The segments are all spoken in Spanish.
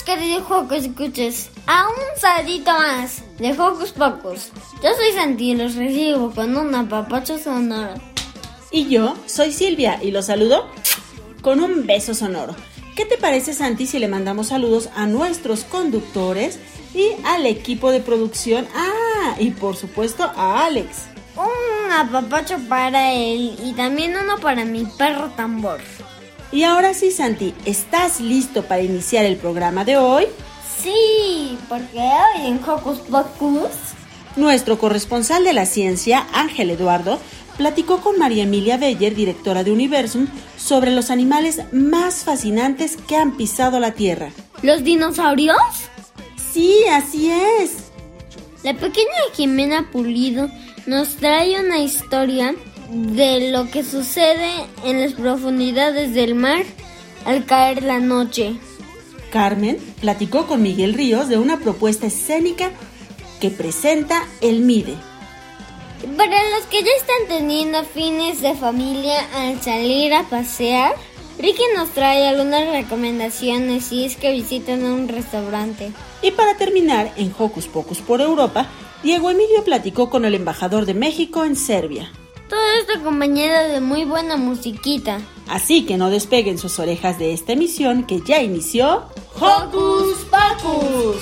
Queridos Jocos Escuches a un salito más de Hocus Pocus. Yo soy Santi y los recibo con un apapacho sonoro. Y yo soy Silvia y los saludo con un beso sonoro. ¿Qué te parece Santi si le mandamos saludos a nuestros conductores y al equipo de producción? Ah, y por supuesto a Alex. Un apapacho para él y también uno para mi perro tambor. Y ahora sí, Santi, ¿estás listo para iniciar el programa de hoy? Sí, porque hoy en Hocus Pocus... Nuestro corresponsal de la ciencia, Ángel Eduardo, platicó con María Emilia Beller, directora de Universum, sobre los animales más fascinantes que han pisado la Tierra. ¿Los dinosaurios? Sí, así es. La pequeña Jimena Pulido nos trae una historia de lo que sucede en las profundidades del mar al caer la noche. Carmen platicó con Miguel Ríos de una propuesta escénica que presenta el MIDE. Para los que ya están teniendo fines de familia al salir a pasear, Ricky nos trae algunas recomendaciones si es que visitan un restaurante. Y para terminar, en Hocus Pocus por Europa, Diego Emilio platicó con el embajador de México en Serbia. Todo esto acompañado de muy buena musiquita. Así que no despeguen sus orejas de esta emisión que ya inició Hocus Pocus.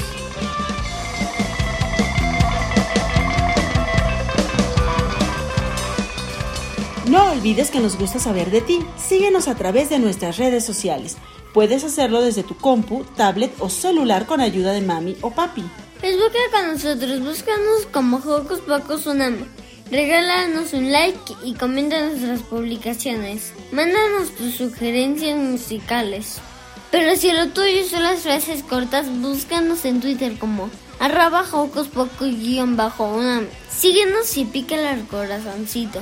No olvides que nos gusta saber de ti. Síguenos a través de nuestras redes sociales. Puedes hacerlo desde tu compu, tablet o celular con ayuda de mami o papi. Facebook con nosotros, búscanos como Hocus Pocus Unam. Regálanos un like y comenta nuestras publicaciones. Mándanos tus sugerencias musicales. Pero si lo tuyo son las frases cortas, búscanos en Twitter como arroba Hocus Pocus-unam. Síguenos y pícale al corazoncito.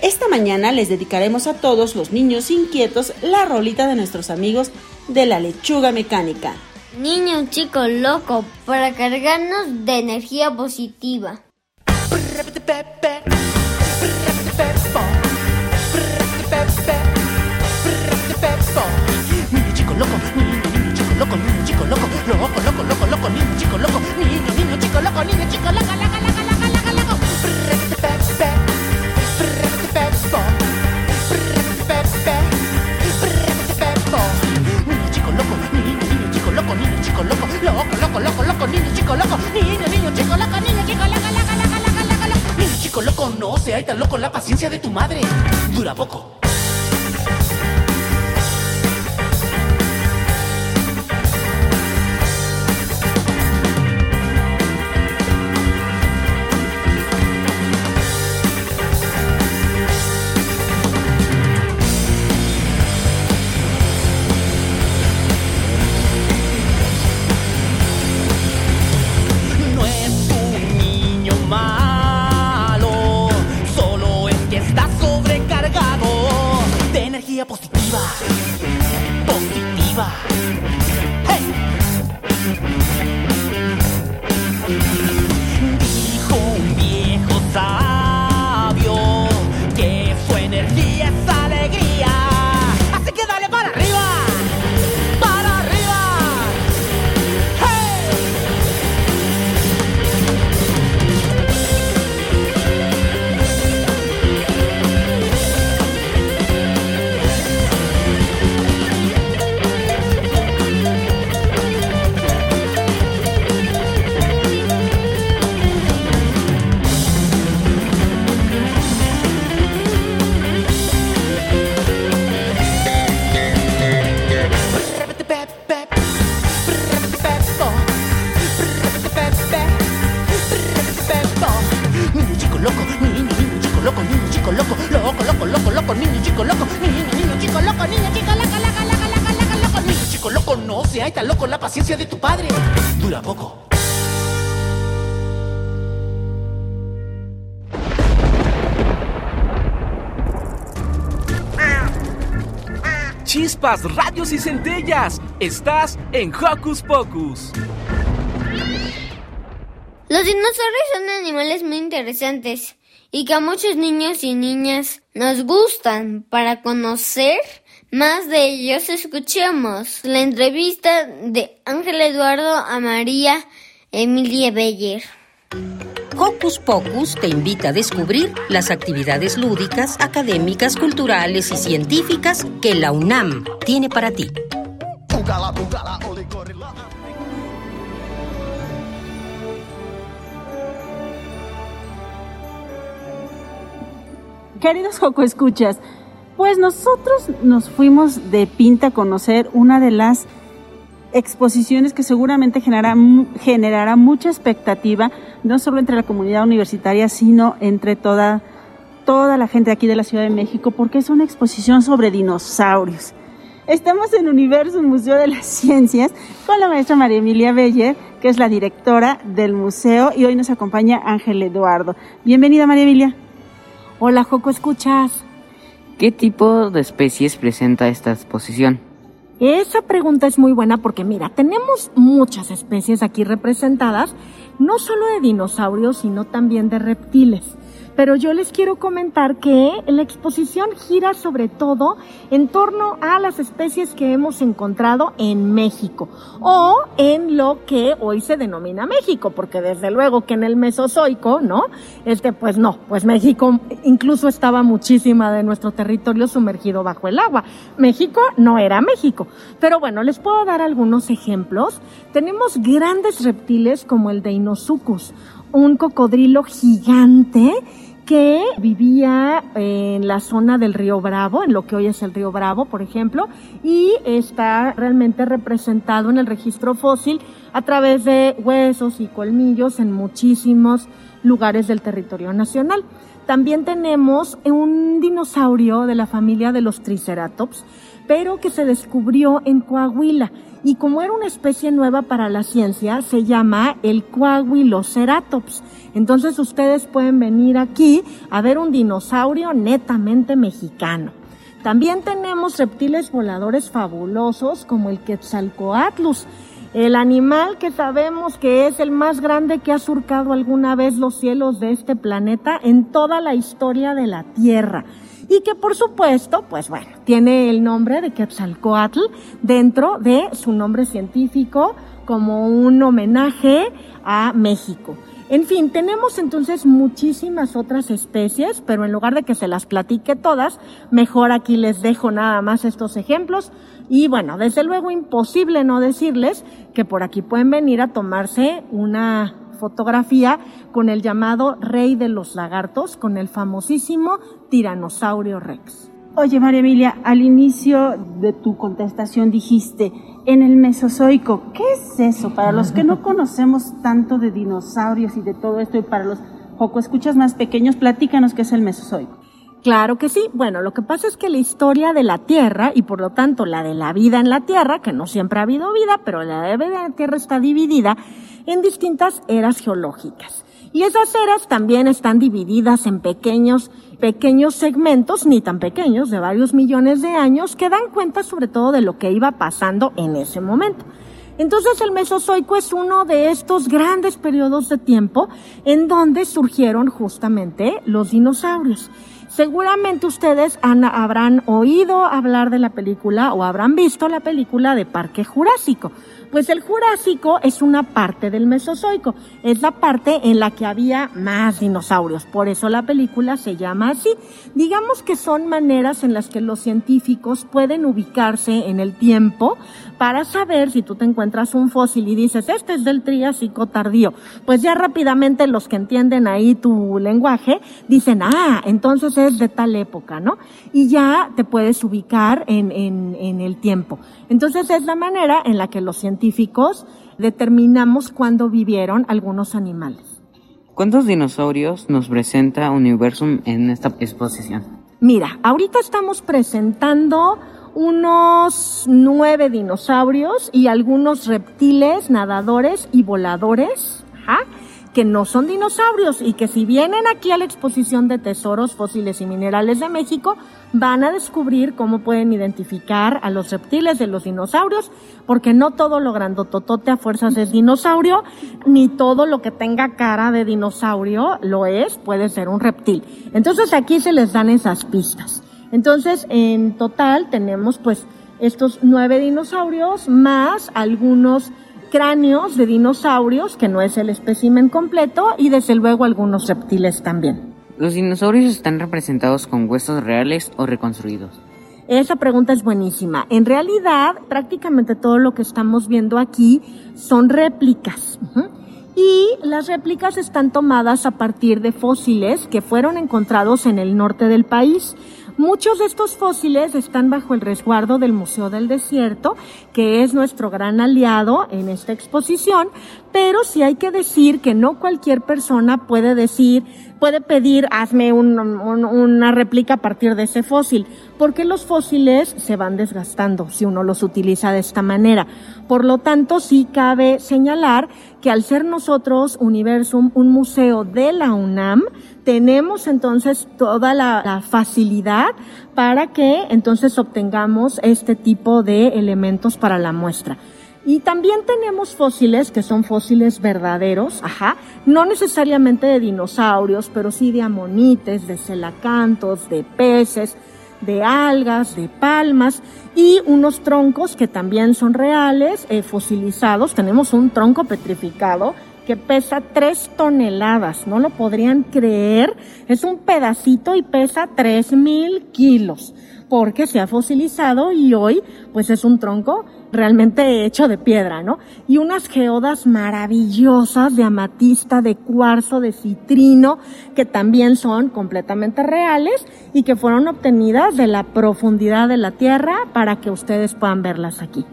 Esta mañana les dedicaremos a todos los niños inquietos la rolita de nuestros amigos de la lechuga mecánica. Niño chico loco para cargarnos de energía positiva. Niño chico loco, loco, loco, loco, loco, niño chico loco, niño, niño chico loco, niño chico loco, loco, loco, loco, loco, niño chico loco, no sea tan loco, la paciencia de tu padre dura poco. Chispas, radios y centellas, estás en Hocus Pocus. Los dinosaurios son animales muy interesantes y que a muchos niños y niñas nos gustan. Para conocer más de ellos, escuchemos la entrevista de Ángel Eduardo a María Emilia Beller. Hocus Pocus te invita a descubrir las actividades lúdicas, académicas, culturales y científicas que la UNAM tiene para ti. Queridos Joco Escuchas, pues nosotros nos fuimos de pinta a conocer una de las exposiciones que seguramente genera, generará mucha expectativa, no solo entre la comunidad universitaria, sino entre toda, toda la gente aquí de la Ciudad de México, porque es una exposición sobre dinosaurios. Estamos en Universo Museo de las Ciencias con la maestra María Emilia Beller, que es la directora del museo, y hoy nos acompaña Ángel Eduardo. Bienvenida María Emilia. Hola Joco, ¿escuchas? ¿Qué tipo de especies presenta esta exposición? Esa pregunta es muy buena porque mira, tenemos muchas especies aquí representadas, no solo de dinosaurios, sino también de reptiles pero yo les quiero comentar que la exposición gira sobre todo en torno a las especies que hemos encontrado en México o en lo que hoy se denomina México, porque desde luego que en el Mesozoico, ¿no? Este, pues no, pues México incluso estaba muchísima de nuestro territorio sumergido bajo el agua. México no era México. Pero bueno, les puedo dar algunos ejemplos. Tenemos grandes reptiles como el Deinosuchus, un cocodrilo gigante que vivía en la zona del río Bravo, en lo que hoy es el río Bravo, por ejemplo, y está realmente representado en el registro fósil a través de huesos y colmillos en muchísimos lugares del territorio nacional. También tenemos un dinosaurio de la familia de los Triceratops, pero que se descubrió en Coahuila y como era una especie nueva para la ciencia, se llama el Coahuiloceratops. Entonces ustedes pueden venir aquí a ver un dinosaurio netamente mexicano. También tenemos reptiles voladores fabulosos como el Quetzalcoatlus, el animal que sabemos que es el más grande que ha surcado alguna vez los cielos de este planeta en toda la historia de la Tierra y que por supuesto, pues bueno, tiene el nombre de Quetzalcoatl dentro de su nombre científico como un homenaje a México. En fin, tenemos entonces muchísimas otras especies, pero en lugar de que se las platique todas, mejor aquí les dejo nada más estos ejemplos. Y bueno, desde luego imposible no decirles que por aquí pueden venir a tomarse una fotografía con el llamado rey de los lagartos, con el famosísimo tiranosaurio rex. Oye, María Emilia, al inicio de tu contestación dijiste, en el Mesozoico, ¿qué es eso? Para los que no conocemos tanto de dinosaurios y de todo esto, y para los poco escuchas más pequeños, platícanos qué es el Mesozoico. Claro que sí. Bueno, lo que pasa es que la historia de la Tierra y por lo tanto la de la vida en la Tierra, que no siempre ha habido vida, pero la de la Tierra está dividida en distintas eras geológicas. Y esas eras también están divididas en pequeños, pequeños segmentos, ni tan pequeños, de varios millones de años, que dan cuenta sobre todo de lo que iba pasando en ese momento. Entonces el Mesozoico es uno de estos grandes periodos de tiempo en donde surgieron justamente los dinosaurios. Seguramente ustedes habrán oído hablar de la película o habrán visto la película de Parque Jurásico. Pues el Jurásico es una parte del Mesozoico, es la parte en la que había más dinosaurios, por eso la película se llama así. Digamos que son maneras en las que los científicos pueden ubicarse en el tiempo para saber si tú te encuentras un fósil y dices, este es del Triásico tardío, pues ya rápidamente los que entienden ahí tu lenguaje dicen, ah, entonces es de tal época, ¿no? Y ya te puedes ubicar en, en, en el tiempo. Entonces es la manera en la que los científicos determinamos cuándo vivieron algunos animales. ¿Cuántos dinosaurios nos presenta Universum en esta exposición? Mira, ahorita estamos presentando unos nueve dinosaurios y algunos reptiles, nadadores y voladores. Que no son dinosaurios y que si vienen aquí a la exposición de tesoros fósiles y minerales de México, van a descubrir cómo pueden identificar a los reptiles de los dinosaurios, porque no todo lo grandototote a fuerzas es dinosaurio, ni todo lo que tenga cara de dinosaurio lo es, puede ser un reptil. Entonces aquí se les dan esas pistas. Entonces, en total tenemos pues estos nueve dinosaurios más algunos cráneos de dinosaurios, que no es el espécimen completo, y desde luego algunos reptiles también. ¿Los dinosaurios están representados con huesos reales o reconstruidos? Esa pregunta es buenísima. En realidad, prácticamente todo lo que estamos viendo aquí son réplicas. Y las réplicas están tomadas a partir de fósiles que fueron encontrados en el norte del país. Muchos de estos fósiles están bajo el resguardo del Museo del Desierto, que es nuestro gran aliado en esta exposición, pero sí hay que decir que no cualquier persona puede decir, puede pedir, hazme una réplica a partir de ese fósil, porque los fósiles se van desgastando si uno los utiliza de esta manera. Por lo tanto, sí cabe señalar que al ser nosotros Universum un museo de la UNAM, tenemos entonces toda la, la, facilidad para que entonces obtengamos este tipo de elementos para la muestra. Y también tenemos fósiles que son fósiles verdaderos, ajá, no necesariamente de dinosaurios, pero sí de amonites, de celacantos, de peces, de algas, de palmas y unos troncos que también son reales, eh, fosilizados. Tenemos un tronco petrificado que pesa tres toneladas, no lo podrían creer, es un pedacito y pesa tres mil kilos porque se ha fosilizado y hoy pues es un tronco realmente hecho de piedra, ¿no? Y unas geodas maravillosas de amatista, de cuarzo, de citrino, que también son completamente reales y que fueron obtenidas de la profundidad de la tierra para que ustedes puedan verlas aquí.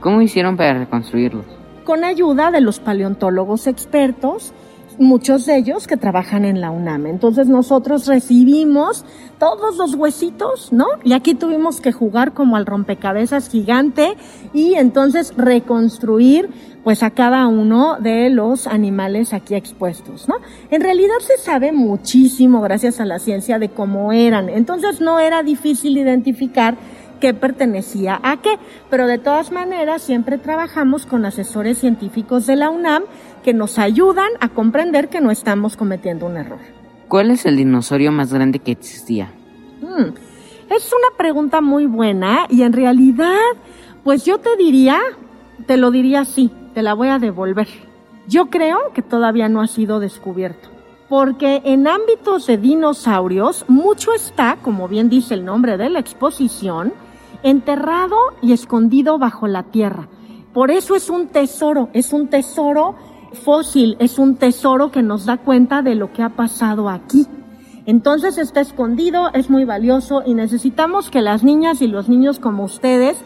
¿Cómo hicieron para reconstruirlos? Con ayuda de los paleontólogos expertos muchos de ellos que trabajan en la UNAM. Entonces nosotros recibimos todos los huesitos, ¿no? Y aquí tuvimos que jugar como al rompecabezas gigante y entonces reconstruir pues a cada uno de los animales aquí expuestos, ¿no? En realidad se sabe muchísimo gracias a la ciencia de cómo eran. Entonces no era difícil identificar qué pertenecía a qué, pero de todas maneras siempre trabajamos con asesores científicos de la UNAM que nos ayudan a comprender que no estamos cometiendo un error. ¿Cuál es el dinosaurio más grande que existía? Hmm, es una pregunta muy buena y en realidad, pues yo te diría, te lo diría así, te la voy a devolver. Yo creo que todavía no ha sido descubierto porque en ámbitos de dinosaurios mucho está, como bien dice el nombre de la exposición, enterrado y escondido bajo la tierra. Por eso es un tesoro, es un tesoro fósil, es un tesoro que nos da cuenta de lo que ha pasado aquí. Entonces está escondido, es muy valioso y necesitamos que las niñas y los niños como ustedes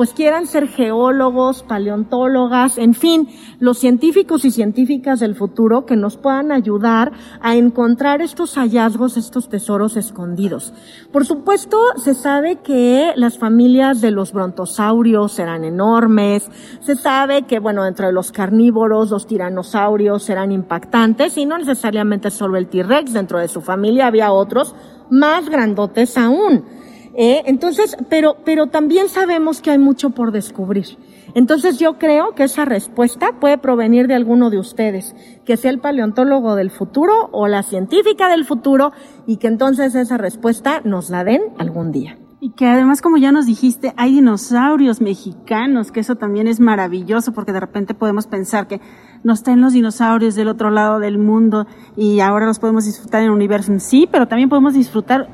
pues quieran ser geólogos, paleontólogas, en fin, los científicos y científicas del futuro que nos puedan ayudar a encontrar estos hallazgos, estos tesoros escondidos. Por supuesto, se sabe que las familias de los brontosaurios eran enormes, se sabe que, bueno, dentro de los carnívoros, los tiranosaurios eran impactantes y no necesariamente solo el T-Rex, dentro de su familia había otros más grandotes aún. ¿Eh? entonces, pero, pero también sabemos que hay mucho por descubrir. Entonces yo creo que esa respuesta puede provenir de alguno de ustedes, que sea el paleontólogo del futuro o la científica del futuro y que entonces esa respuesta nos la den algún día. Y que además, como ya nos dijiste, hay dinosaurios mexicanos, que eso también es maravilloso porque de repente podemos pensar que no están los dinosaurios del otro lado del mundo y ahora los podemos disfrutar en el universo. Sí, pero también podemos disfrutar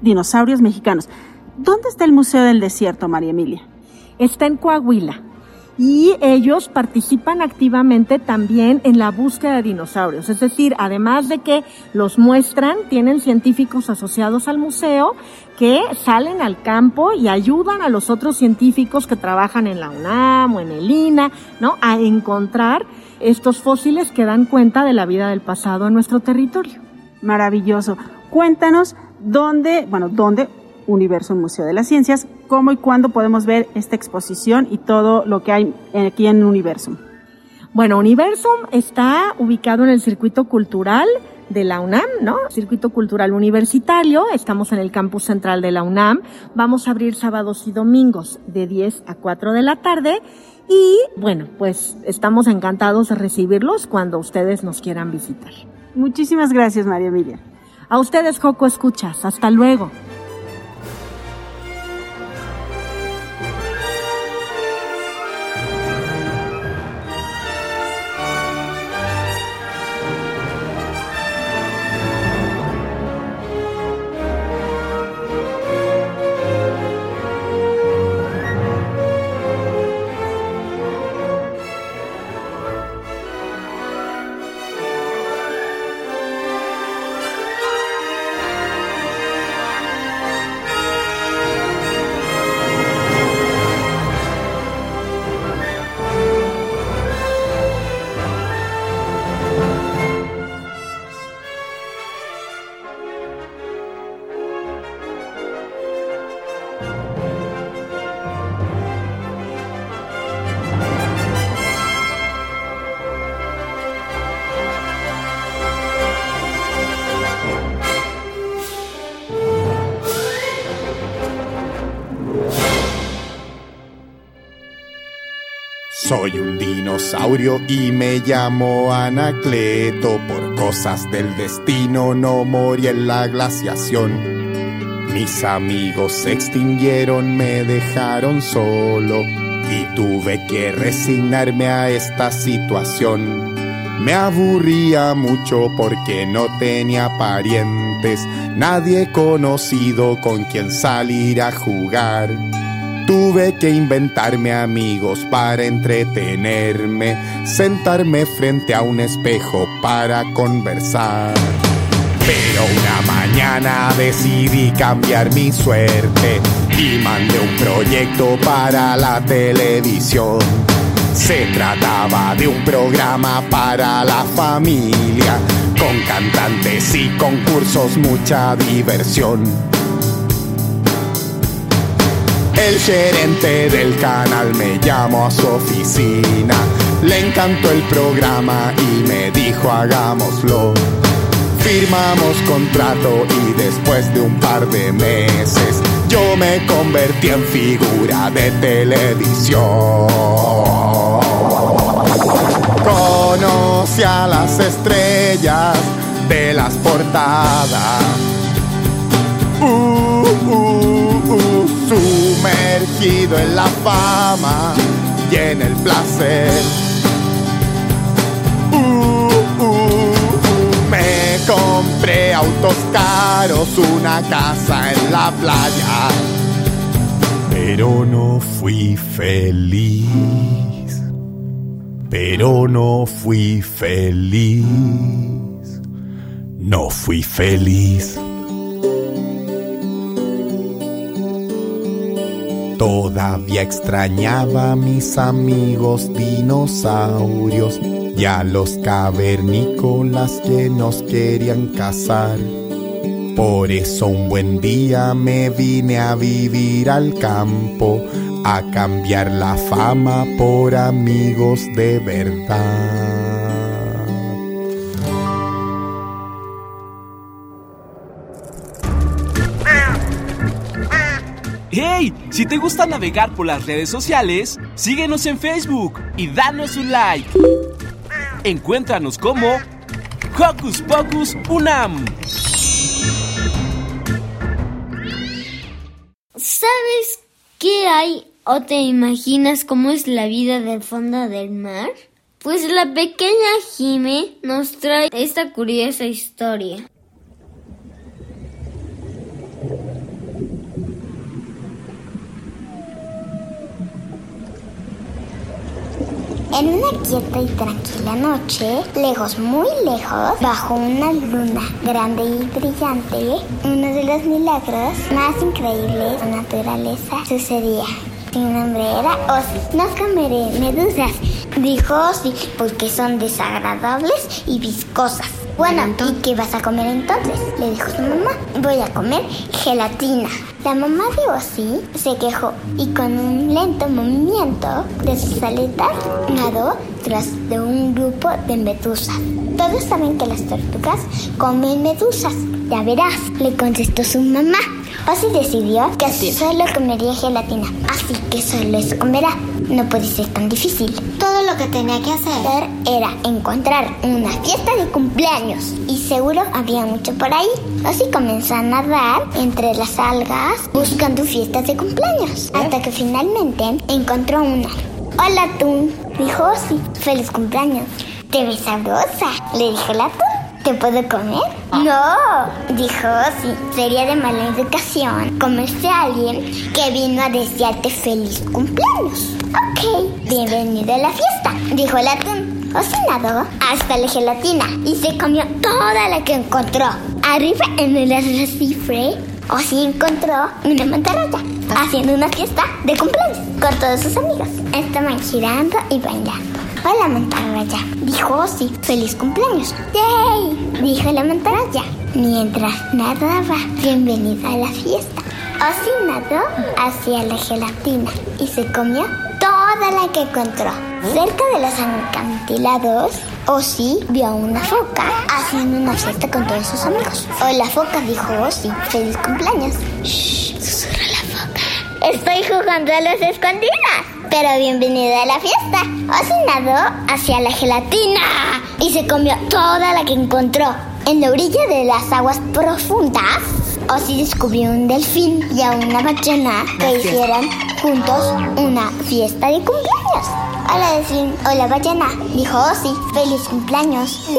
dinosaurios mexicanos. ¿Dónde está el Museo del Desierto, María Emilia? Está en Coahuila. Y ellos participan activamente también en la búsqueda de dinosaurios. Es decir, además de que los muestran, tienen científicos asociados al museo que salen al campo y ayudan a los otros científicos que trabajan en la UNAM o en el INA, ¿no? A encontrar estos fósiles que dan cuenta de la vida del pasado en nuestro territorio. Maravilloso. Cuéntanos dónde, bueno, dónde Universo Museo de las Ciencias cómo y cuándo podemos ver esta exposición y todo lo que hay aquí en Universum. Bueno, Universum está ubicado en el circuito cultural de la UNAM, ¿no? Circuito Cultural Universitario. Estamos en el campus central de la UNAM. Vamos a abrir sábados y domingos de 10 a 4 de la tarde. Y bueno, pues estamos encantados de recibirlos cuando ustedes nos quieran visitar. Muchísimas gracias, María Emilia. A ustedes, Joco Escuchas. Hasta luego. Un dinosaurio y me llamo Anacleto. Por cosas del destino no morí en la glaciación. Mis amigos se extinguieron, me dejaron solo y tuve que resignarme a esta situación. Me aburría mucho porque no tenía parientes, nadie conocido con quien salir a jugar. Tuve que inventarme amigos para entretenerme, sentarme frente a un espejo para conversar. Pero una mañana decidí cambiar mi suerte y mandé un proyecto para la televisión. Se trataba de un programa para la familia, con cantantes y concursos, mucha diversión. El gerente del canal me llamó a su oficina, le encantó el programa y me dijo hagámoslo. Firmamos contrato y después de un par de meses yo me convertí en figura de televisión. Conocí a las estrellas de las portadas. En la fama y en el placer. Uh, uh, uh, me compré autos caros, una casa en la playa, pero no fui feliz. Pero no fui feliz. No fui feliz. Todavía extrañaba a mis amigos dinosaurios y a los cavernícolas que nos querían cazar. Por eso un buen día me vine a vivir al campo, a cambiar la fama por amigos de verdad. Si te gusta navegar por las redes sociales, síguenos en Facebook y danos un like. Encuéntranos como Hocus Pocus Unam. ¿Sabes qué hay o te imaginas cómo es la vida del fondo del mar? Pues la pequeña Jime nos trae esta curiosa historia. En una quieta y tranquila noche, lejos, muy lejos, bajo una luna grande y brillante, uno de los milagros más increíbles de la naturaleza sucedía. Su nombre era Ozzy. No comeré medusas, dijo Ozzy, porque son desagradables y viscosas. Bueno, ¿y qué vas a comer entonces? Le dijo su mamá. Voy a comer gelatina. La mamá de Ozzy se quejó y con un lento movimiento de sus aletas nadó tras de un grupo de medusas. Todos saben que las tortugas comen medusas. Ya verás, le contestó su mamá. Ozzy decidió que solo comería gelatina, así que solo eso comerá. No puede ser tan difícil. Todo lo que tenía que hacer era encontrar una fiesta de cumpleaños y seguro había mucho por ahí. Ozzy comenzó a nadar entre las algas buscando fiestas de cumpleaños hasta que finalmente encontró una. Hola, tú, dijo Ozzy. Feliz cumpleaños. Te ves sabrosa, le dijo el atún. ¿Te puedo comer? No, dijo Ozzy. Sería de mala educación comerse a alguien que vino a desearte feliz cumpleaños. Ok, bienvenido a la fiesta, dijo el atún. Ozzy nadó hasta la gelatina y se comió toda la que encontró. Arriba en el arrecife, Ozzy encontró una mantarraya haciendo una fiesta de cumpleaños con todos sus amigos. Estaban girando y bailando. Hola, mantarraya, dijo Ozzy. ¡Feliz cumpleaños! ¡Yay! Dijo la mantarraya. Mientras nadaba, bienvenida a la fiesta. Ozzy nadó hacia la gelatina y se comió toda la que encontró. Cerca de los acantilados, Ozzy vio a una foca haciendo una fiesta con todos sus amigos. Hola, foca, dijo Ozzy. ¡Feliz cumpleaños! ¡Shh! Foca. Estoy jugando a las escondidas. Pero bienvenida a la fiesta. Ozzy nadó hacia la gelatina y se comió toda la que encontró. En la orilla de las aguas profundas, Ozzy descubrió un delfín y a una ballena que hicieron juntos una fiesta de cumpleaños. Hola delfín, hola ballena, dijo Ozzy. Feliz cumpleaños. Sí,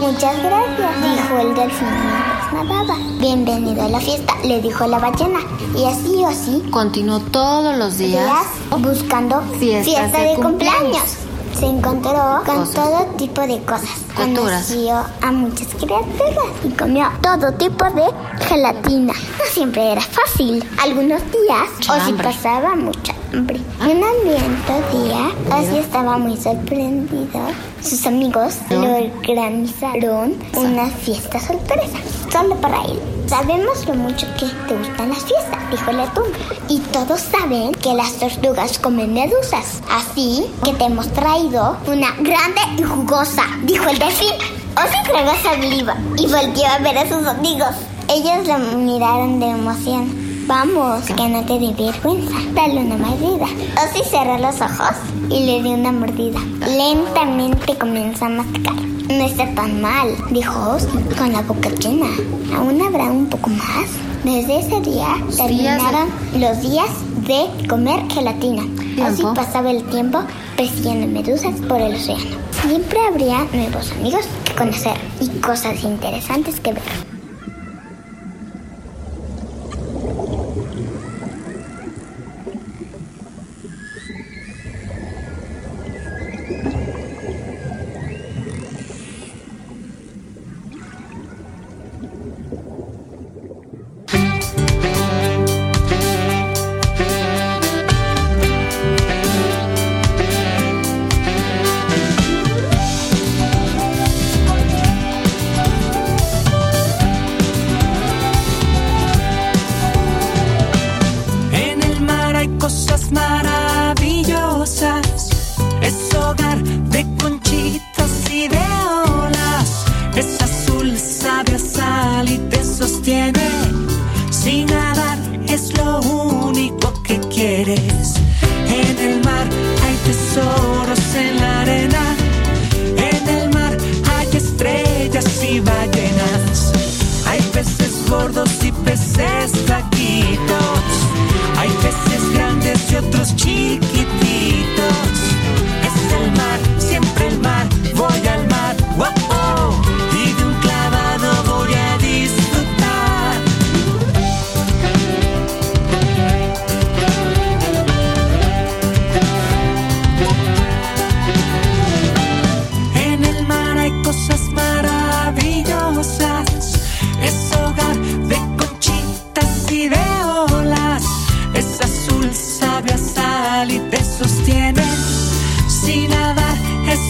muchas gracias, dijo el delfín nadaba. Bienvenido a la fiesta, le dijo la ballena. Y así Ozzy Continuó todos los días días buscando fiesta de de, cumpleaños. cumpleaños. Se encontró con Cosas. todo tipo de cosas. Criaturas. Conoció a muchas criaturas y comió todo tipo de gelatina. No siempre era fácil. Algunos días Mucha Ozzy hambre. pasaba mucha hambre. Un ambiente día, Ozzy estaba muy sorprendido. Sus amigos le organizaron una fiesta sorpresa, solo para él. Sabemos lo mucho que te gustan las fiestas, dijo el atún. Y todos saben que las tortugas comen medusas. Así que te hemos traído una grande y jugosa, dijo el delfín. Ozzy tragó saliva y volvió a ver a sus amigos. Ellos lo miraron de emoción. Vamos, que no te dé vergüenza. Dale una mordida. Ozzy cerró los ojos y le dio una mordida. Lentamente comenzó a masticar. No está tan mal, dijo Ozzy con la boca llena. ¿Aún habrá un poco más? Desde ese día terminaron los días de comer gelatina. Ozzy pasaba el tiempo persiguiendo medusas por el océano. Siempre habría nuevos amigos que conocer y cosas interesantes que ver.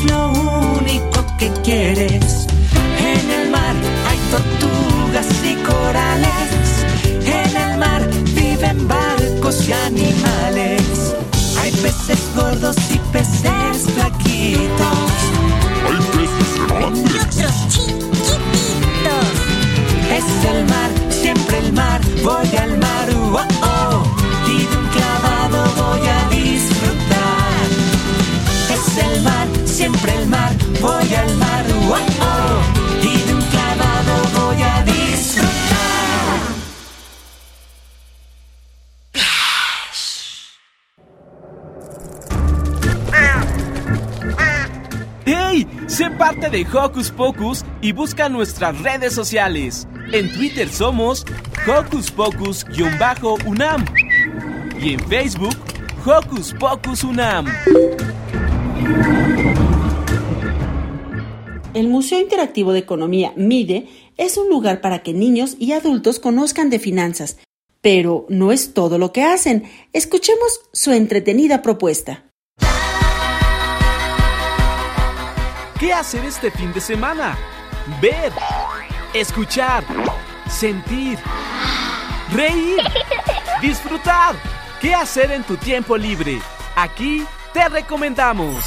lo único que quieres. En el mar hay tortugas y corales. En el mar viven barcos y animales. Hay peces gordos y peces flaquitos. Hay peces grandes. Y otros chiquititos. Es el mar, siempre el mar. Voy a siempre el mar. Voy al mar, oh, oh. Y de un clavado voy a disfrutar. ¡Hey! Sé parte de Hocus Pocus y busca nuestras redes sociales. En Twitter somos Hocus Pocus-UNAM y en Facebook Hocus Pocus UNAM. El Museo Interactivo de Economía, MIDE, es un lugar para que niños y adultos conozcan de finanzas. Pero no es todo lo que hacen. Escuchemos su entretenida propuesta. ¿Qué hacer este fin de semana? Ver, escuchar, sentir, reír, disfrutar. ¿Qué hacer en tu tiempo libre? Aquí te recomendamos.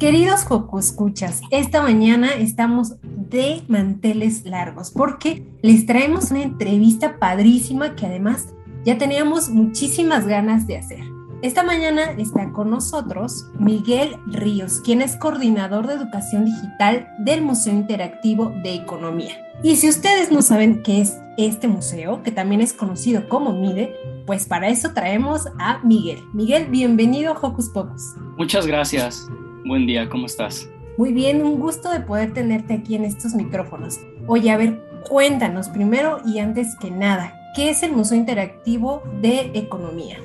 Queridos Escuchas, esta mañana estamos de manteles largos porque les traemos una entrevista padrísima que además ya teníamos muchísimas ganas de hacer. Esta mañana está con nosotros Miguel Ríos, quien es coordinador de educación digital del Museo Interactivo de Economía. Y si ustedes no saben qué es este museo, que también es conocido como MIDE, pues para eso traemos a Miguel. Miguel, bienvenido a Hocus Pocus. Muchas gracias. Buen día, ¿cómo estás? Muy bien, un gusto de poder tenerte aquí en estos micrófonos. Oye, a ver, cuéntanos primero y antes que nada, ¿qué es el Museo Interactivo de Economía?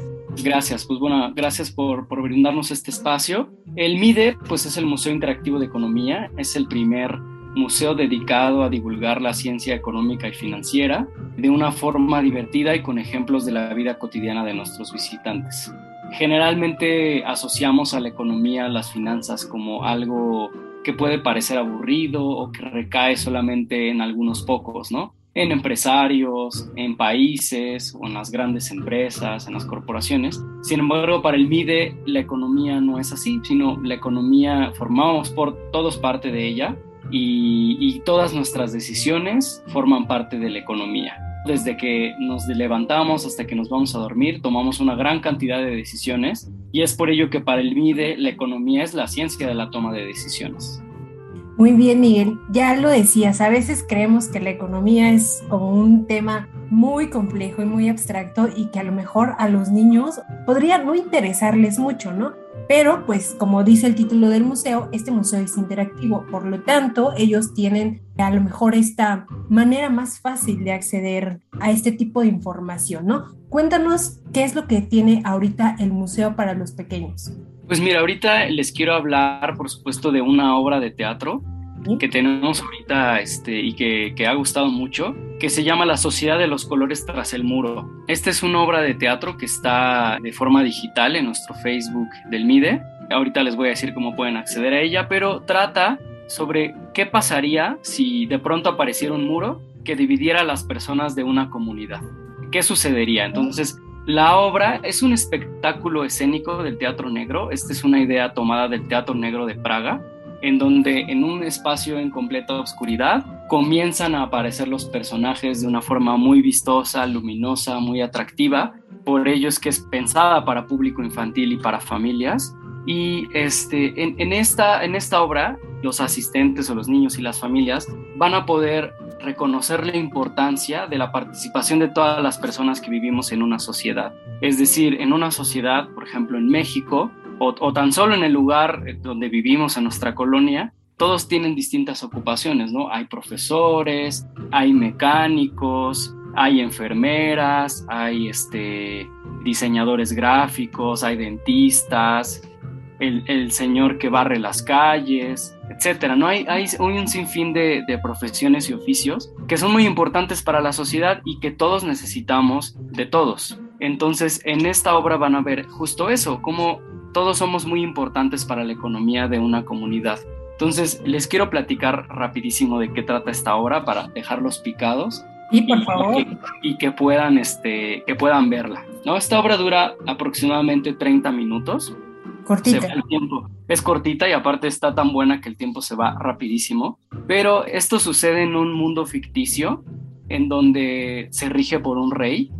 Gracias, pues bueno, gracias por, por, brindarnos este espacio. El MIDE, pues es el Museo Interactivo de Economía, es el primer museo dedicado a divulgar la ciencia económica y financiera de una forma divertida y con ejemplos de la vida cotidiana de nuestros visitantes. Generalmente asociamos a la economía, las finanzas como algo que puede parecer aburrido o que recae solamente en algunos pocos, ¿no? En empresarios, en países o en las grandes empresas, en las corporaciones. Sin embargo, para el MIDE la economía no es así, sino la economía formamos por todos parte de ella y, todas nuestras decisiones forman parte de la economía. Desde que nos levantamos hasta que nos vamos a dormir, tomamos una gran cantidad de decisiones y es por ello que para el MIDE la economía es la ciencia de la toma de decisiones. Muy bien, Miguel. Ya lo decías, a veces creemos que la economía es como un tema muy complejo y muy abstracto y que a lo mejor a los niños podría no interesarles mucho, ¿no? Pero pues como dice el título del museo, este museo es interactivo, por lo tanto ellos tienen a lo mejor esta manera más fácil de acceder a este tipo de información, ¿no? Cuéntanos qué es lo que tiene ahorita el museo para los pequeños. Pues mira, ahorita les quiero hablar, por supuesto, de una obra de teatro que tenemos ahorita este, y que, que, ha gustado mucho, que se llama La Sociedad de los Colores tras el Muro. Esta es una obra de teatro que está de forma digital en nuestro Facebook del MIDE. Ahorita les voy a decir cómo pueden acceder a ella, pero trata sobre qué pasaría si de pronto apareciera un muro que dividiera a las personas de una comunidad. ¿Qué sucedería? Entonces, la obra es un espectáculo escénico del teatro negro. Esta es una idea tomada del teatro negro de Praga, en donde en un espacio en completa oscuridad comienzan a aparecer los personajes de una forma muy vistosa, luminosa, muy atractiva. Por ello es que es pensada para público infantil y para familias. Y este, en, esta, en esta obra, los asistentes o los niños y las familias van a poder reconocer la importancia de la participación de todas las personas que vivimos en una sociedad. Es decir, en una sociedad, por ejemplo, en México, o, o tan solo en el lugar donde vivimos, en nuestra colonia, todos tienen distintas ocupaciones, ¿no? Hay profesores, hay mecánicos, hay enfermeras, hay este, diseñadores gráficos, hay dentistas, el, el, señor que barre las calles, etcétera. ¿no? Hay, hay un sinfín de, de, profesiones y oficios que son muy importantes para la sociedad y que todos necesitamos de todos. Entonces, en esta obra van a ver justo eso, cómo todos somos muy importantes para la economía de una comunidad. Entonces, les quiero platicar rapidísimo de qué trata esta obra para dejarlos picados. Y por favor. Y que puedan, este, que puedan verla. ¿no? Esta obra dura aproximadamente 30 minutos. Cortita. el tiempo. Es cortita y aparte está tan buena que el tiempo se va rapidísimo. Pero esto sucede en un mundo ficticio en donde se rige por un rey.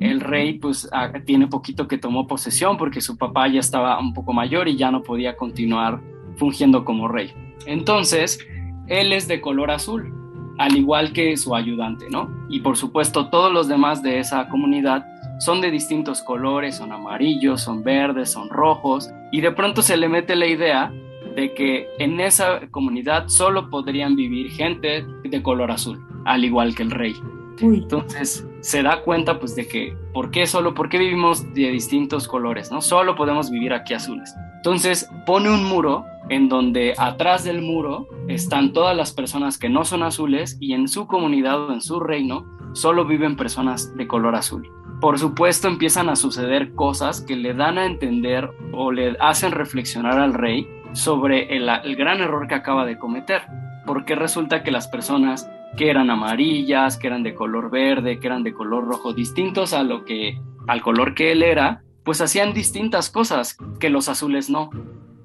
El rey pues tiene poquito que tomó posesión porque su papá ya estaba un poco mayor y ya no podía continuar fungiendo como rey. Entonces, él es de color azul, al igual que su ayudante, ¿no? Y por supuesto todos los demás de esa comunidad son de distintos colores, son amarillos, son verdes, son rojos, y de pronto se le mete la idea de que en esa comunidad solo podrían vivir gente de color azul, al igual que el rey. Entonces se da cuenta pues de que, ¿por qué solo? ¿Por qué vivimos de distintos colores? ¿no? Solo podemos vivir aquí azules. Entonces pone un muro en donde atrás del muro están todas las personas que no son azules y en su comunidad o en su reino solo viven personas de color azul. Por supuesto empiezan a suceder cosas que le dan a entender o le hacen reflexionar al rey sobre el, el gran error que acaba de cometer, porque resulta que las personas que eran amarillas, que eran de color verde, que eran de color rojo, distintos a lo que al color que él era, pues hacían distintas cosas que los azules no.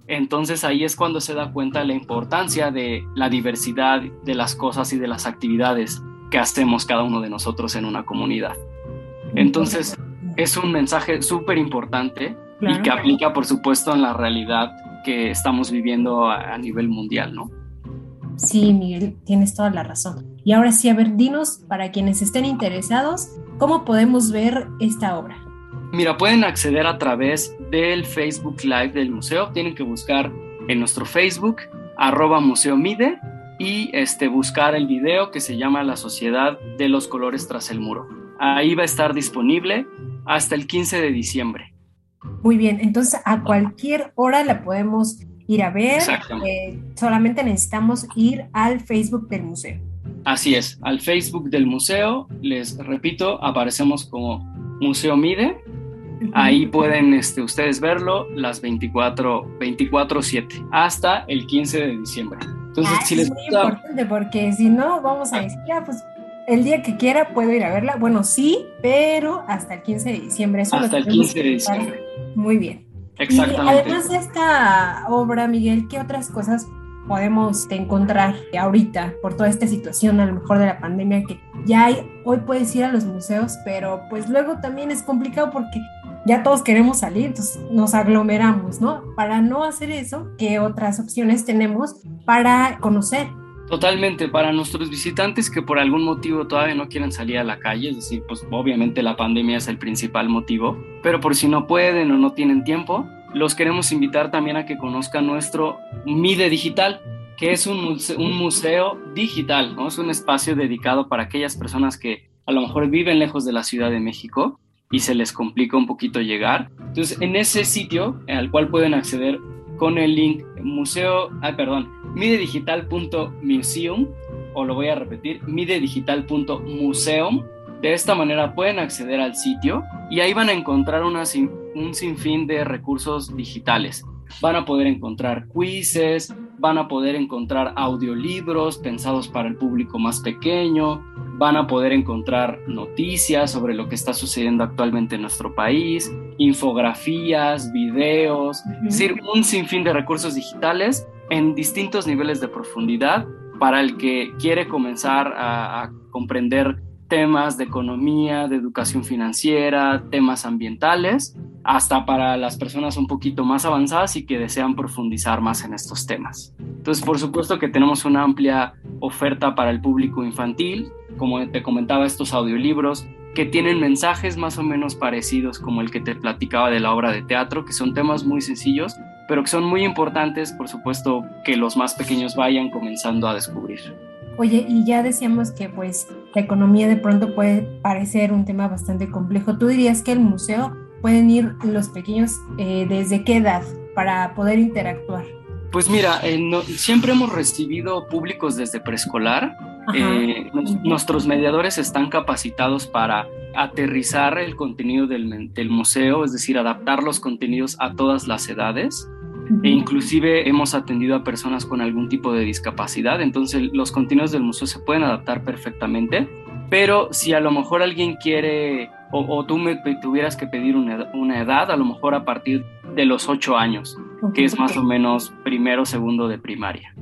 Entonces ahí es cuando se da cuenta de la importancia de la diversidad de las cosas y de las actividades que hacemos cada uno de nosotros en una comunidad. Entonces es un mensaje súper importante y que aplica por supuesto en la realidad que estamos viviendo a, a nivel mundial, ¿no? Sí, Miguel, tienes toda la razón. Y ahora sí, a ver, dinos, para quienes estén interesados, ¿cómo podemos ver esta obra? Mira, pueden acceder a través del Facebook Live del museo. Tienen que buscar en nuestro Facebook, arroba Museo Mide, y este, buscar el video que se llama La Sociedad de los Colores tras el Muro. Ahí va a estar disponible hasta el 15 de diciembre. Muy bien, entonces a cualquier hora la podemos ir a ver. Eh, solamente necesitamos ir al Facebook del museo. Así es, al Facebook del museo, les repito, aparecemos como Museo Mide. Ahí pueden este, ustedes verlo las 24, 24-7 hasta el 15 de diciembre. Entonces, si les es muy importante porque si no, vamos a decir, ya, pues el día que quiera puedo ir a verla. Bueno, sí, pero hasta el 15 de diciembre. hasta el 15 de diciembre. Muy bien. Exactamente. Y además de esta obra, Miguel, ¿qué otras cosas podemos encontrar ahorita por toda esta situación, a lo mejor de la pandemia, que ya hay, hoy puedes ir a los museos, pero pues luego también es complicado porque ya todos queremos salir, entonces nos aglomeramos, ¿no? Para no hacer eso, ¿qué otras opciones tenemos para conocer? Totalmente, para nuestros visitantes que por algún motivo todavía no quieren salir a la calle, es decir, pues obviamente la pandemia es el principal motivo, pero por si no pueden o no tienen tiempo, los queremos invitar también a que conozcan nuestro MIDE Digital, que es un museo, digital, ¿no? Es un espacio dedicado para aquellas personas que a lo mejor viven lejos de la Ciudad de México y se les complica un poquito llegar. Entonces, en ese sitio al cual pueden acceder con el link museo, ah, perdón, midedigital.museum, o lo voy a repetir, midedigital.museum. De esta manera pueden acceder al sitio y ahí van a encontrar una, un sinfín de recursos digitales. Van a poder encontrar quizzes, van a poder encontrar audiolibros pensados para el público más pequeño, van a poder encontrar noticias sobre lo que está sucediendo actualmente en nuestro país, infografías, videos, es decir, un sinfín de recursos digitales en distintos niveles de profundidad para el que quiere comenzar a, a comprender temas de economía, de educación financiera, temas ambientales, hasta para las personas un poquito más avanzadas y que desean profundizar más en estos temas. Entonces, por supuesto que tenemos una amplia oferta para el público infantil, como te comentaba, estos audiolibros que tienen mensajes más o menos parecidos como el que te platicaba de la obra de teatro, que son temas muy sencillos, pero que son muy importantes, por supuesto, que los más pequeños vayan comenzando a descubrir. Oye, y ya decíamos que pues la economía de pronto puede parecer un tema bastante complejo. ¿Tú dirías que el museo pueden ir los pequeños eh, desde qué edad para poder interactuar? Pues mira, eh, no, siempre hemos recibido públicos desde preescolar. Eh, nuestros mediadores están capacitados para aterrizar el contenido del, del museo, es decir, adaptar los contenidos a todas las edades. E inclusive hemos atendido a personas con algún tipo de discapacidad, entonces los contenidos del museo se pueden adaptar perfectamente, pero si a lo mejor alguien quiere o, tú me tuvieras que pedir una, una, edad, a lo mejor a partir de los ocho años, que es más o menos primero, segundo de primaria.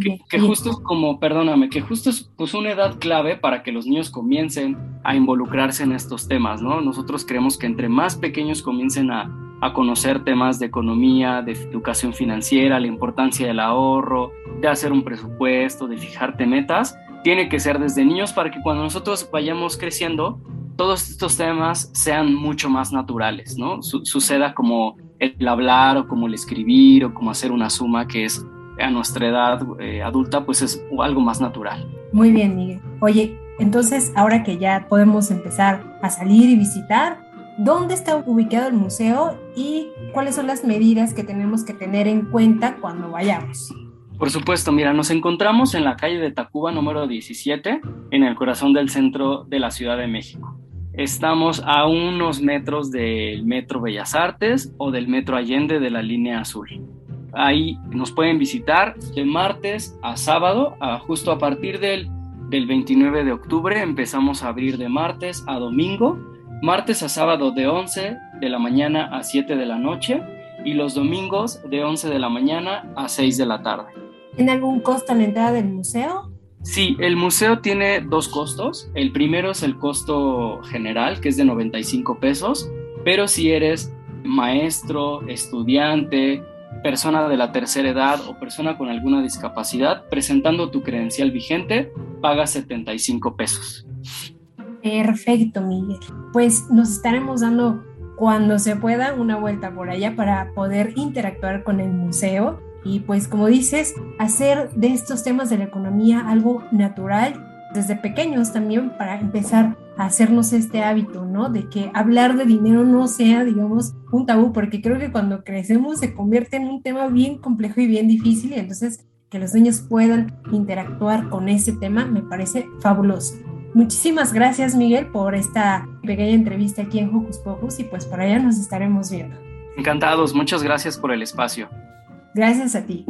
Que, que, justo es como, perdóname, que justo es pues, una edad clave para que los niños comiencen a involucrarse en estos temas, ¿no? Nosotros creemos que entre más pequeños comiencen a, a conocer temas de economía, de educación financiera, la importancia del ahorro, de hacer un presupuesto, de fijarte metas, tiene que ser desde niños para que cuando nosotros vayamos creciendo todos estos temas sean mucho más naturales, ¿no? suceda como el hablar o como el escribir o como hacer una suma que es a nuestra edad eh, adulta, pues es algo más natural. Muy bien, Miguel. Oye, entonces ahora que ya podemos empezar a salir y visitar, ¿dónde está ubicado el museo y cuáles son las medidas que tenemos que tener en cuenta cuando vayamos? Por supuesto, mira, nos encontramos en la calle de Tacuba número 17, en el corazón del centro de la Ciudad de México. Estamos a unos metros del Metro Bellas Artes o del Metro Allende de la línea azul. Ahí nos pueden visitar de martes a sábado, justo a partir del, del 29 de octubre empezamos a abrir de martes a domingo, martes a sábado de 11 de la mañana a 7 de la noche y los domingos de 11 de la mañana a 6 de la tarde. ¿Tiene algún costo la entrada del museo? Sí, el museo tiene dos costos. El primero es el costo general, que es de 95 pesos, pero si eres maestro, estudiante, persona de la tercera edad o persona con alguna discapacidad, presentando tu credencial vigente, pagas 75 pesos. Perfecto, Miguel. Pues nos estaremos dando cuando se pueda una vuelta por allá para poder interactuar con el museo y pues como dices, hacer de estos temas de la economía algo natural desde pequeños también para empezar hacernos este hábito, ¿no? De que hablar de dinero no sea, digamos, un tabú, porque creo que cuando crecemos se convierte en un tema bien complejo y bien difícil y entonces que los niños puedan interactuar con ese tema me parece fabuloso. Muchísimas gracias Miguel por esta pequeña entrevista aquí en Hocus Pocus y pues por allá nos estaremos viendo. Encantados, muchas gracias por el espacio. Gracias a ti.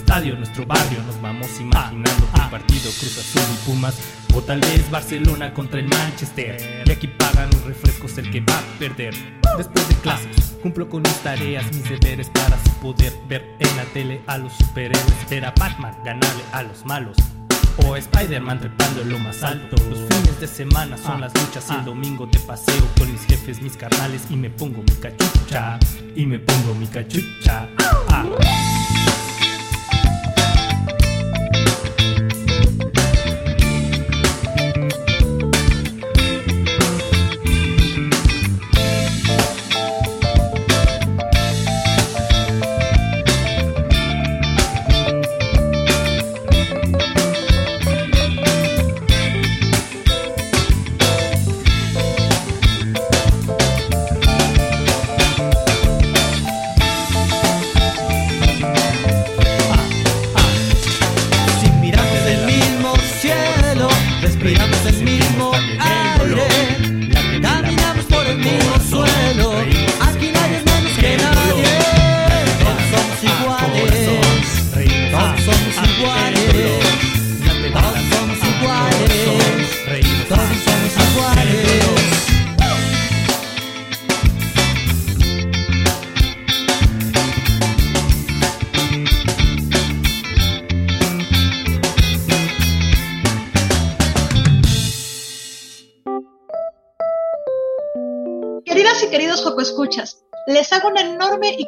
Estadio, nuestro barrio, nos vamos imaginando que el partido Cruz Azul y Pumas o tal vez Barcelona contra el Manchester. Y aquí pagan los refrescos el que va a perder. Después de clases, cumplo con mis tareas, mis deberes para así poder ver en la tele a los superhéroes. Ver a Batman ganarle a los malos. O Spider-Man trepando en lo más alto. Los fines de semana son las luchas y el domingo de paseo con mis jefes, mis carnales y me pongo mi cachucha. Y me pongo mi cachucha. Ah.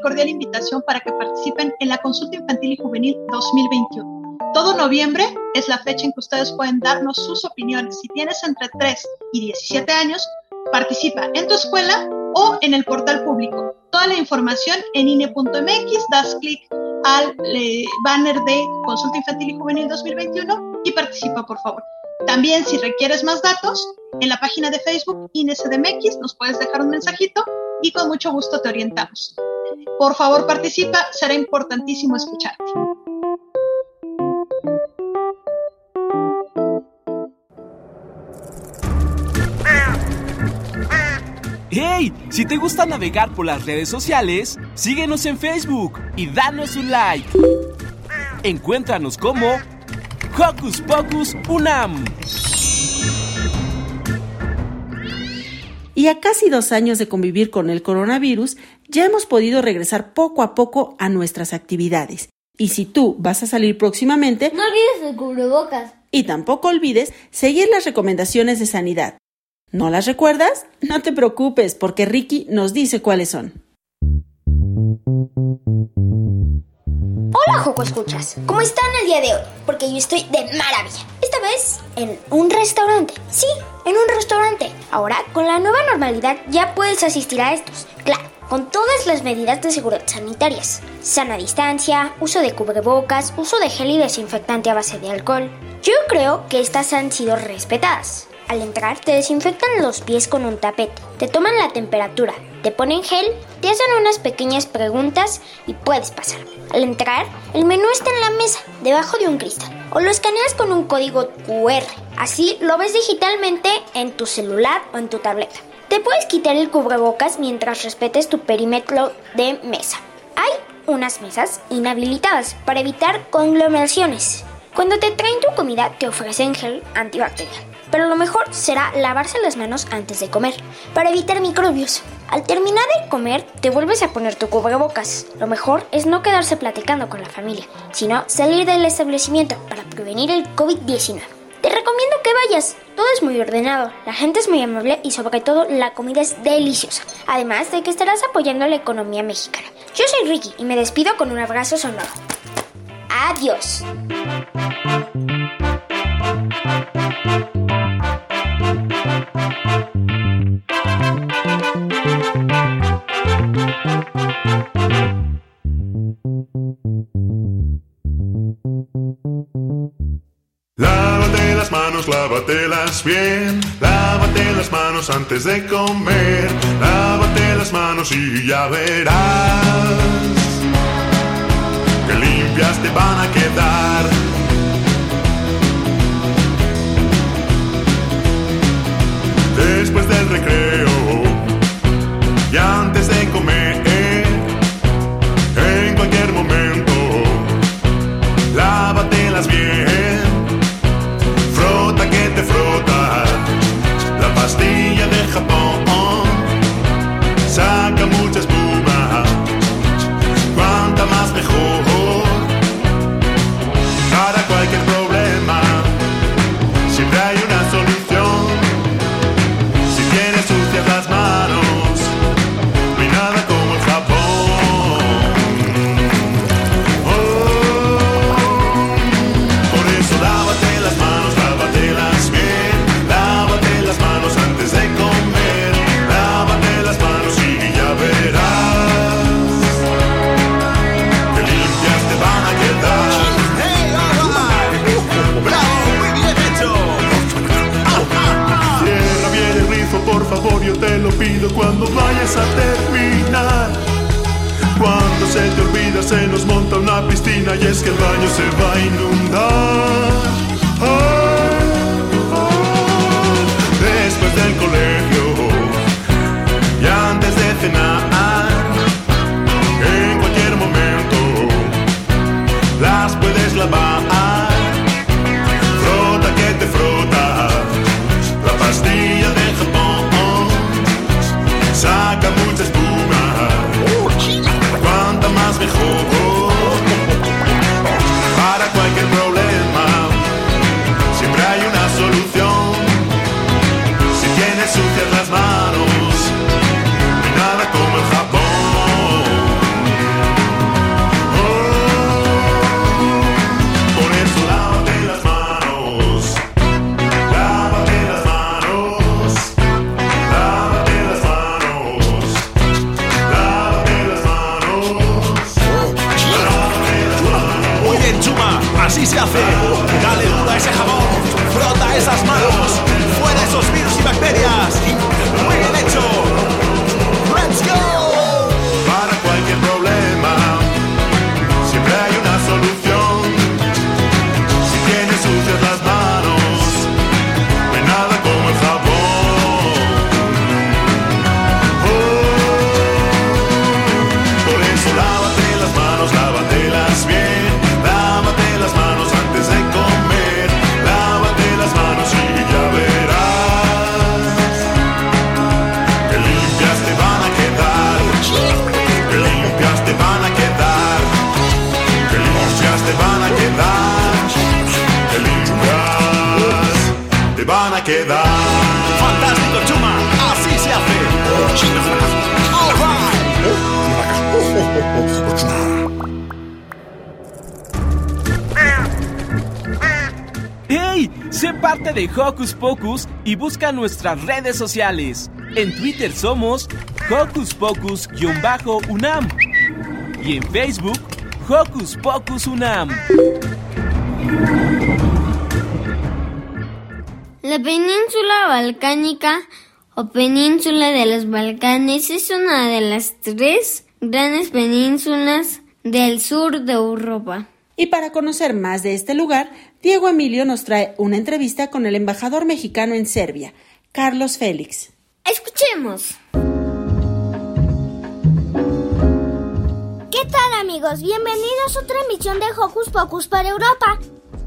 Cordial invitación para que participen en la Consulta Infantil y Juvenil 2021. Todo noviembre es la fecha en que ustedes pueden darnos sus opiniones. Si tienes entre 3 y 17 años, participa en tu escuela o en el portal público. Toda la información en INE.mx, das clic al eh, banner de Consulta Infantil y Juvenil 2021 y participa, por favor. También, si requieres más datos, en la página de Facebook INECDMX nos puedes dejar un mensajito y con mucho gusto te orientamos. Por favor, participa, será importantísimo escucharte. ¡Hey! Si te gusta navegar por las redes sociales, síguenos en Facebook y danos un like. Encuéntranos como Hocus Pocus Unam. Y a casi dos años de convivir con el coronavirus, ya hemos podido regresar poco a poco a nuestras actividades. Y si tú vas a salir próximamente, No olvides el cubrebocas. y tampoco olvides seguir las recomendaciones de sanidad. ¿No las recuerdas? No te preocupes, porque Ricky nos dice cuáles son. Hola, Joco Escuchas. ¿Cómo están el día de hoy? Porque yo estoy de maravilla. Esta vez en un restaurante. Sí, en un restaurante. Ahora, con la nueva normalidad, ya puedes asistir a estos. Claro, con todas las medidas de seguridad sanitarias. Sana distancia, uso de cubrebocas, uso de gel y desinfectante a base de alcohol. Yo creo que estas han sido respetadas. Al entrar te desinfectan los pies con un tapete, te toman la temperatura, te ponen gel, te hacen unas pequeñas preguntas y puedes pasar. Al entrar, el menú está en la mesa, debajo de un cristal, o lo escaneas con un código QR. Así lo ves digitalmente en tu celular o en tu tableta. Te puedes quitar el cubrebocas mientras respetes tu perímetro de mesa. Hay unas mesas inhabilitadas para evitar conglomeraciones. Cuando te traen tu comida te ofrecen gel antibacterial, pero lo mejor será lavarse las manos antes de comer, para evitar microbios. Al terminar de comer te vuelves a poner tu cubrebocas. Lo mejor es no quedarse platicando con la familia, sino salir del establecimiento para prevenir el COVID-19. Te recomiendo vayas. Todo es muy ordenado, la gente es muy amable y sobre todo la comida es deliciosa. Además de que estarás apoyando la economía mexicana. Yo soy Ricky y me despido con un abrazo sonoro. Adiós. Lávatelas bien. Lávate las manos antes de comer. Lávate las manos y ya verás que limpias te van a quedar. Después del recreo y antes de comer, De Hocus Pocus y busca nuestras redes sociales. En Twitter somos Hocus Pocus-UNAM y en Facebook Hocus Pocus UNAM. La península balcánica o península de los Balcanes es una de las tres grandes penínsulas del sur de Europa. Y para conocer más de este lugar, Diego Emilio nos trae una entrevista con el embajador mexicano en Serbia, Carlos Félix. Escuchemos. ¿Qué tal amigos? Bienvenidos a otra emisión de Hocus Pocus para Europa.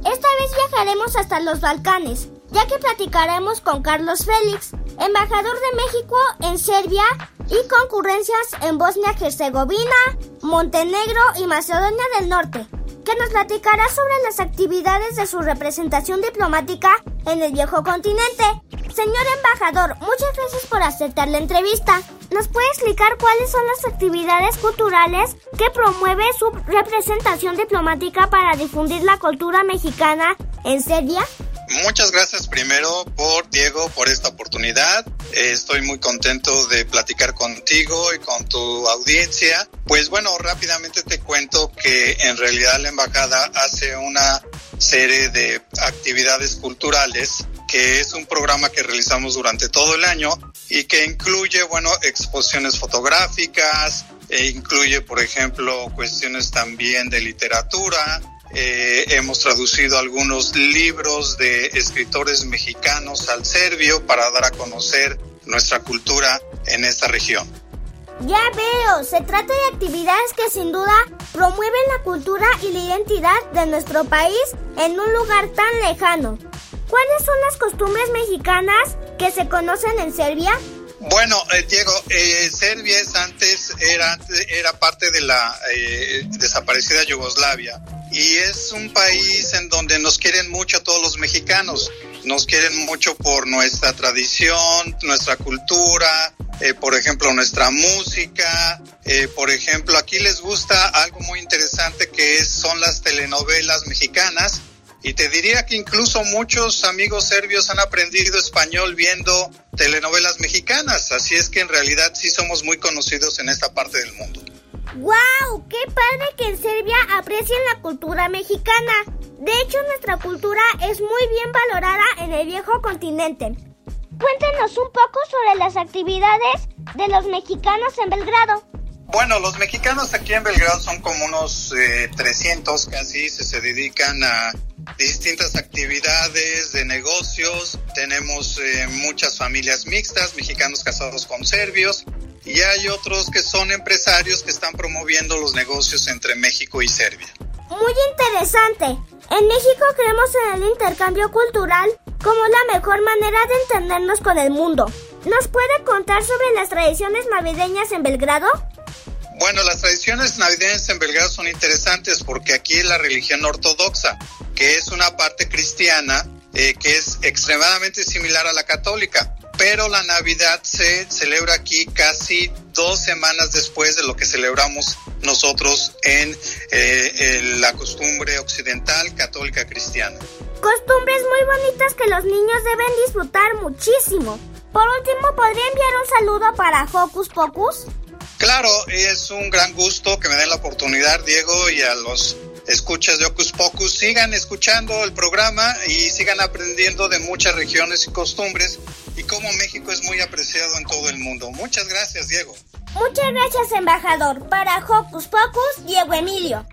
Esta vez viajaremos hasta los Balcanes, ya que platicaremos con Carlos Félix, embajador de México en Serbia y concurrencias en Bosnia-Herzegovina, Montenegro y Macedonia del Norte, que nos platicará sobre las actividades de su representación diplomática en el viejo continente. Señor embajador, muchas gracias por aceptar la entrevista. ¿Nos puede explicar cuáles son las actividades culturales que promueve su representación diplomática para difundir la cultura mexicana en Serbia? Muchas gracias primero por Diego por esta oportunidad. Eh, estoy muy contento de platicar contigo y con tu audiencia. Pues bueno, rápidamente te cuento que en realidad la embajada hace una serie de actividades culturales que es un programa que realizamos durante todo el año y que incluye, bueno, exposiciones fotográficas, e incluye, por ejemplo, cuestiones también de literatura, eh, hemos traducido algunos libros de escritores mexicanos al serbio para dar a conocer nuestra cultura en esta región. Ya veo, se trata de actividades que sin duda promueven la cultura y la identidad de nuestro país en un lugar tan lejano. ¿Cuáles son las costumbres mexicanas que se conocen en Serbia? Bueno, eh, Diego, eh, Serbia es antes era, era parte de la eh, desaparecida Yugoslavia y es un país en donde nos quieren mucho todos los mexicanos. Nos quieren mucho por nuestra tradición, nuestra cultura, eh, por ejemplo, nuestra música. Eh, por ejemplo, aquí les gusta algo muy interesante que es, son las telenovelas mexicanas. Y te diría que incluso muchos amigos serbios han aprendido español viendo telenovelas mexicanas. Así es que en realidad sí somos muy conocidos en esta parte del mundo. ¡Wow! ¡Qué padre que en Serbia aprecien la cultura mexicana! De hecho, nuestra cultura es muy bien valorada en el viejo continente. Cuéntenos un poco sobre las actividades de los mexicanos en Belgrado. Bueno, los mexicanos aquí en Belgrado son como unos eh, 300 casi, se, se dedican a distintas actividades de negocios. Tenemos eh, muchas familias mixtas, mexicanos casados con serbios. Y hay otros que son empresarios que están promoviendo los negocios entre México y Serbia. Muy interesante. En México creemos en el intercambio cultural como la mejor manera de entendernos con el mundo. ¿Nos puede contar sobre las tradiciones navideñas en Belgrado? Bueno, las tradiciones navideñas en Belgrado son interesantes porque aquí la religión ortodoxa, que es una parte cristiana eh, que es extremadamente similar a la católica. Pero la Navidad se celebra aquí casi dos semanas después de lo que celebramos nosotros en, eh, en la costumbre occidental católica cristiana. Costumbres muy bonitas que los niños deben disfrutar muchísimo. Por último, ¿podría enviar un saludo para Hocus Pocus? Claro, es un gran gusto que me den la oportunidad, Diego, y a los escuchas de Ocus Pocus. Sigan escuchando el programa y sigan aprendiendo de muchas regiones y costumbres y cómo México es muy apreciado en todo el mundo. Muchas gracias, Diego. Muchas gracias, embajador. Para Hocus Pocus, Diego Emilio.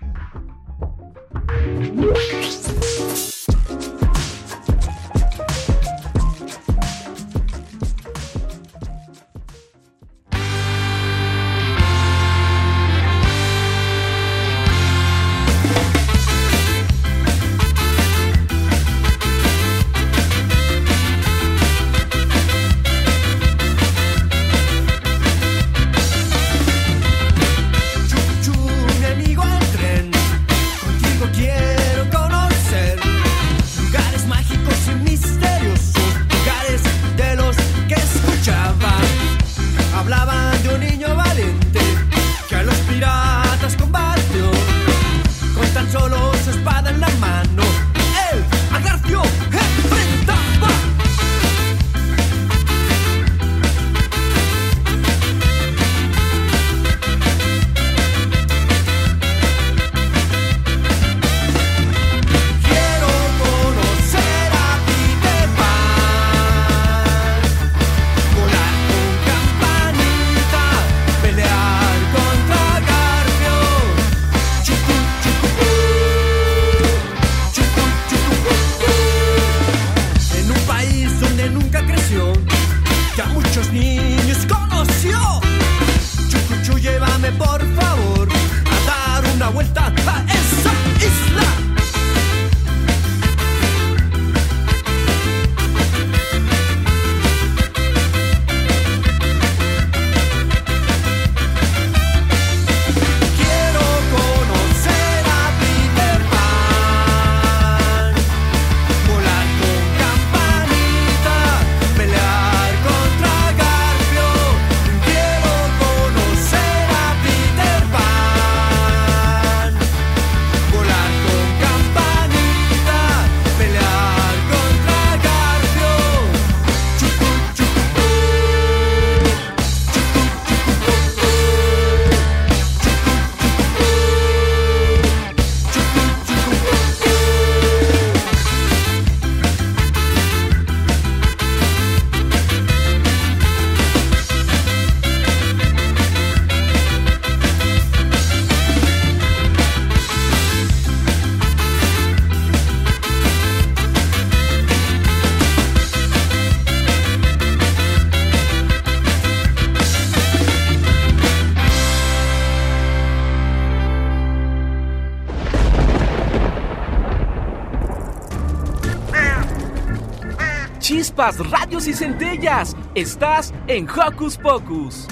Chispas, radios y centellas. Estás en Hocus Pocus.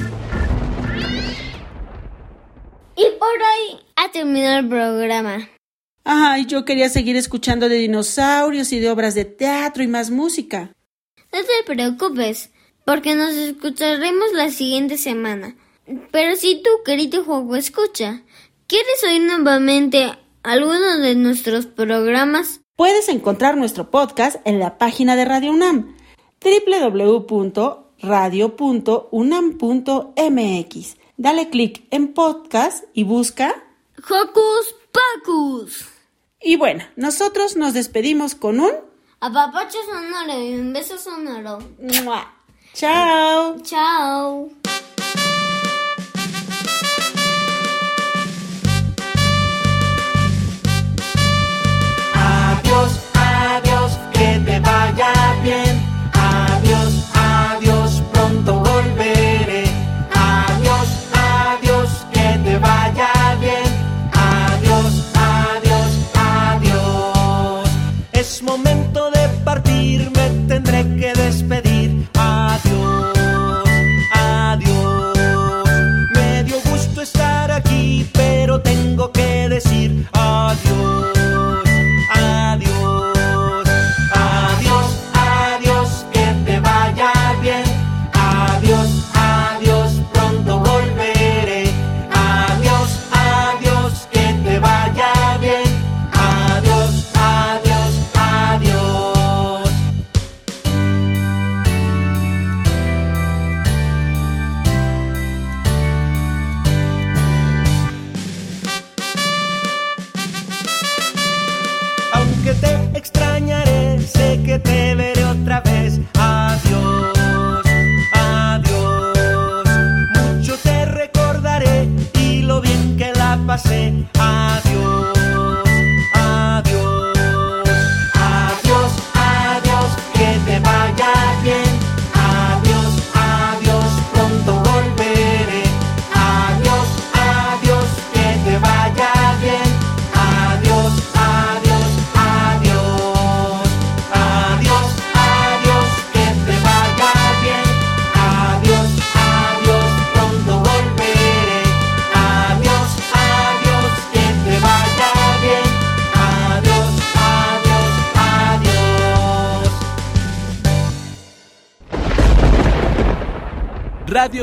Y por hoy ha terminado el programa. Ay, yo quería seguir escuchando de dinosaurios y de obras de teatro y más música. No te preocupes, porque nos escucharemos la siguiente semana. Pero si tú, querido juego, escucha, ¿quieres oír nuevamente alguno de nuestros programas? Puedes encontrar nuestro podcast en la página de Radio UNAM, www.radio.unam.mx. Dale clic en podcast y busca Hocus Pocus. Y bueno, nosotros nos despedimos con un apapacho sonoro y un beso sonoro. ¡Mua! Chao. Chao. Tendré que despedir.